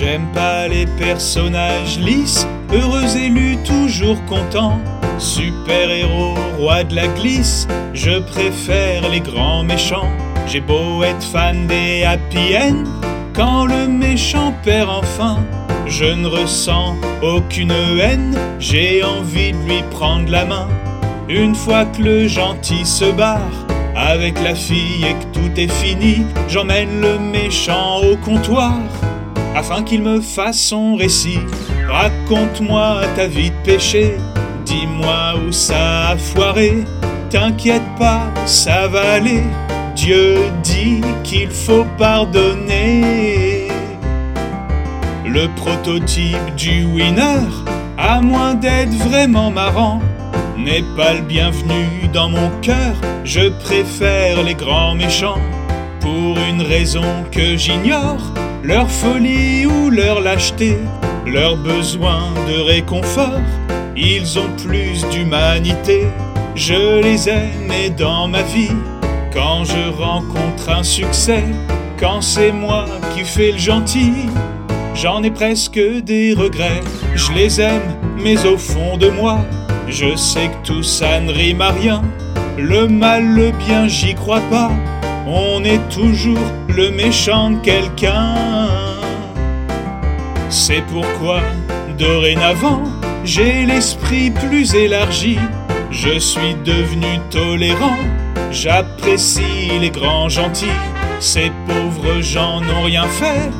J'aime pas les personnages lisses, heureux élus toujours contents. Super-héros, roi de la glisse, je préfère les grands méchants. J'ai beau être fan des happy end, quand le méchant perd enfin, je ne ressens aucune haine, j'ai envie de lui prendre la main. Une fois que le gentil se barre, avec la fille et que tout est fini, j'emmène le méchant au comptoir afin qu'il me fasse son récit. Raconte-moi ta vie de péché, dis-moi où ça a foiré. T'inquiète pas, ça va aller. Dieu dit qu'il faut pardonner. Le prototype du winner, à moins d'être vraiment marrant, n'est pas le bienvenu dans mon cœur. Je préfère les grands méchants pour une raison que j'ignore. Leur folie ou leur lâcheté, leur besoin de réconfort, ils ont plus d'humanité. Je les aime et dans ma vie, quand je rencontre un succès, quand c'est moi qui fais le gentil, j'en ai presque des regrets. Je les aime, mais au fond de moi, je sais que tout ça ne rime à rien. Le mal, le bien, j'y crois pas. On est toujours le méchant de quelqu'un. C'est pourquoi, dorénavant, j'ai l'esprit plus élargi. Je suis devenu tolérant. J'apprécie les grands gentils. Ces pauvres gens n'ont rien fait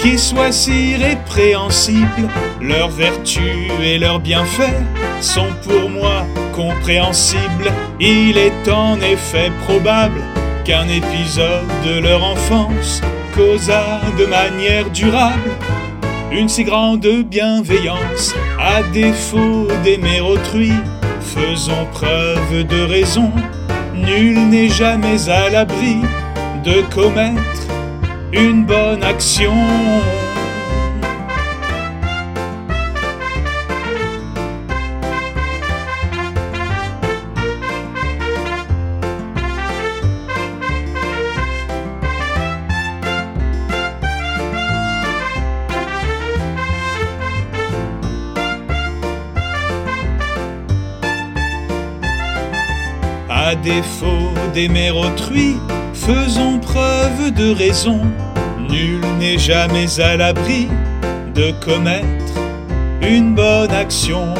qui soit si répréhensible. Leurs vertus et leurs bienfaits sont pour moi compréhensibles. Il est en effet probable qu'un épisode de leur enfance causa de manière durable une si grande bienveillance. À défaut d'aimer autrui, faisons preuve de raison. Nul n'est jamais à l'abri de commettre une bonne action. À défaut d'aimer autrui, faisons preuve de raison. Nul n'est jamais à l'abri de commettre une bonne action.